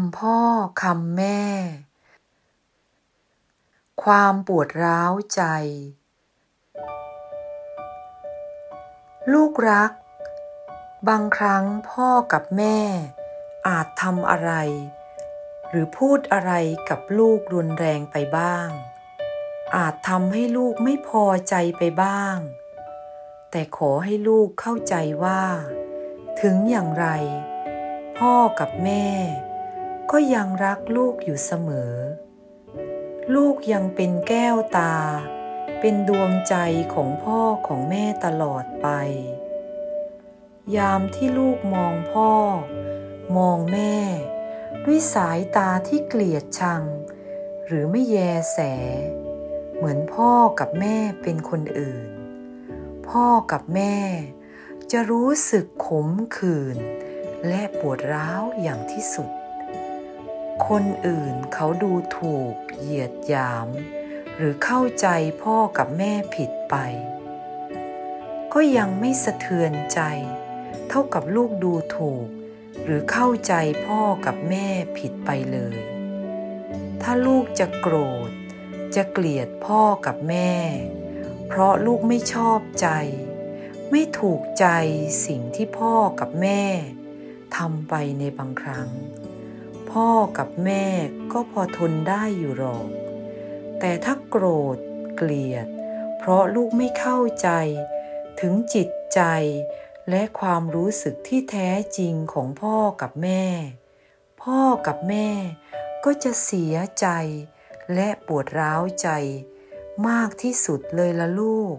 ำพ่อคำแม่ ความปวดร้าวใจ ลูกรัก บางครั้งพ่อกับแม่ อาจทำอะไร หรือพูดอะไรกับลูกรุนแรงไปบ้าง อาจทำให้ลูกไม่พอใจไปบ้าง แต่ขอให้ลูกเข้าใจว่า ถึงอย่างไรพ่อกับแม่ ก็ยังรักลูกอยู่เสมอ ลูกยังเป็นแก้วตา เป็นดวงใจของพ่อของแม่ตลอดไป ยามที่ลูกมองพ่อ มองแม่ ด้วยสายตาที่เกลียดชัง หรือไม่แยแส เหมือนพ่อกับแม่เป็นคนอื่น พ่อกับแม่ จะรู้สึกขมขื่นและปวดร้าวอย่างที่สุด คนอื่นเขาดูถูกเหยียดหยาม หรือเข้าใจพ่อกับแม่ผิดไป ก็ยังไม่สะเทือนใจ เท่ากับลูกดูถูก หรือเข้าใจพ่อกับแม่ผิดไปเลย ถ้าลูกจะโกรธ จะเกลียดพ่อกับแม่ เพราะลูกไม่ชอบใจ ไม่ถูกใจสิ่งที่พ่อกับแม่ทำไปในบางครั้ง พ่อกับแม่ก็พอทนได้อยู่หรอก แต่ถ้าโกรธเกลียด เพราะลูกไม่เข้าใจ ถึงจิตใจ และความรู้สึกที่แท้จริงของพ่อกับแม่ พ่อกับแม่ก็จะเสียใจ และปวดร้าวใจ มากที่สุดเลยละลูก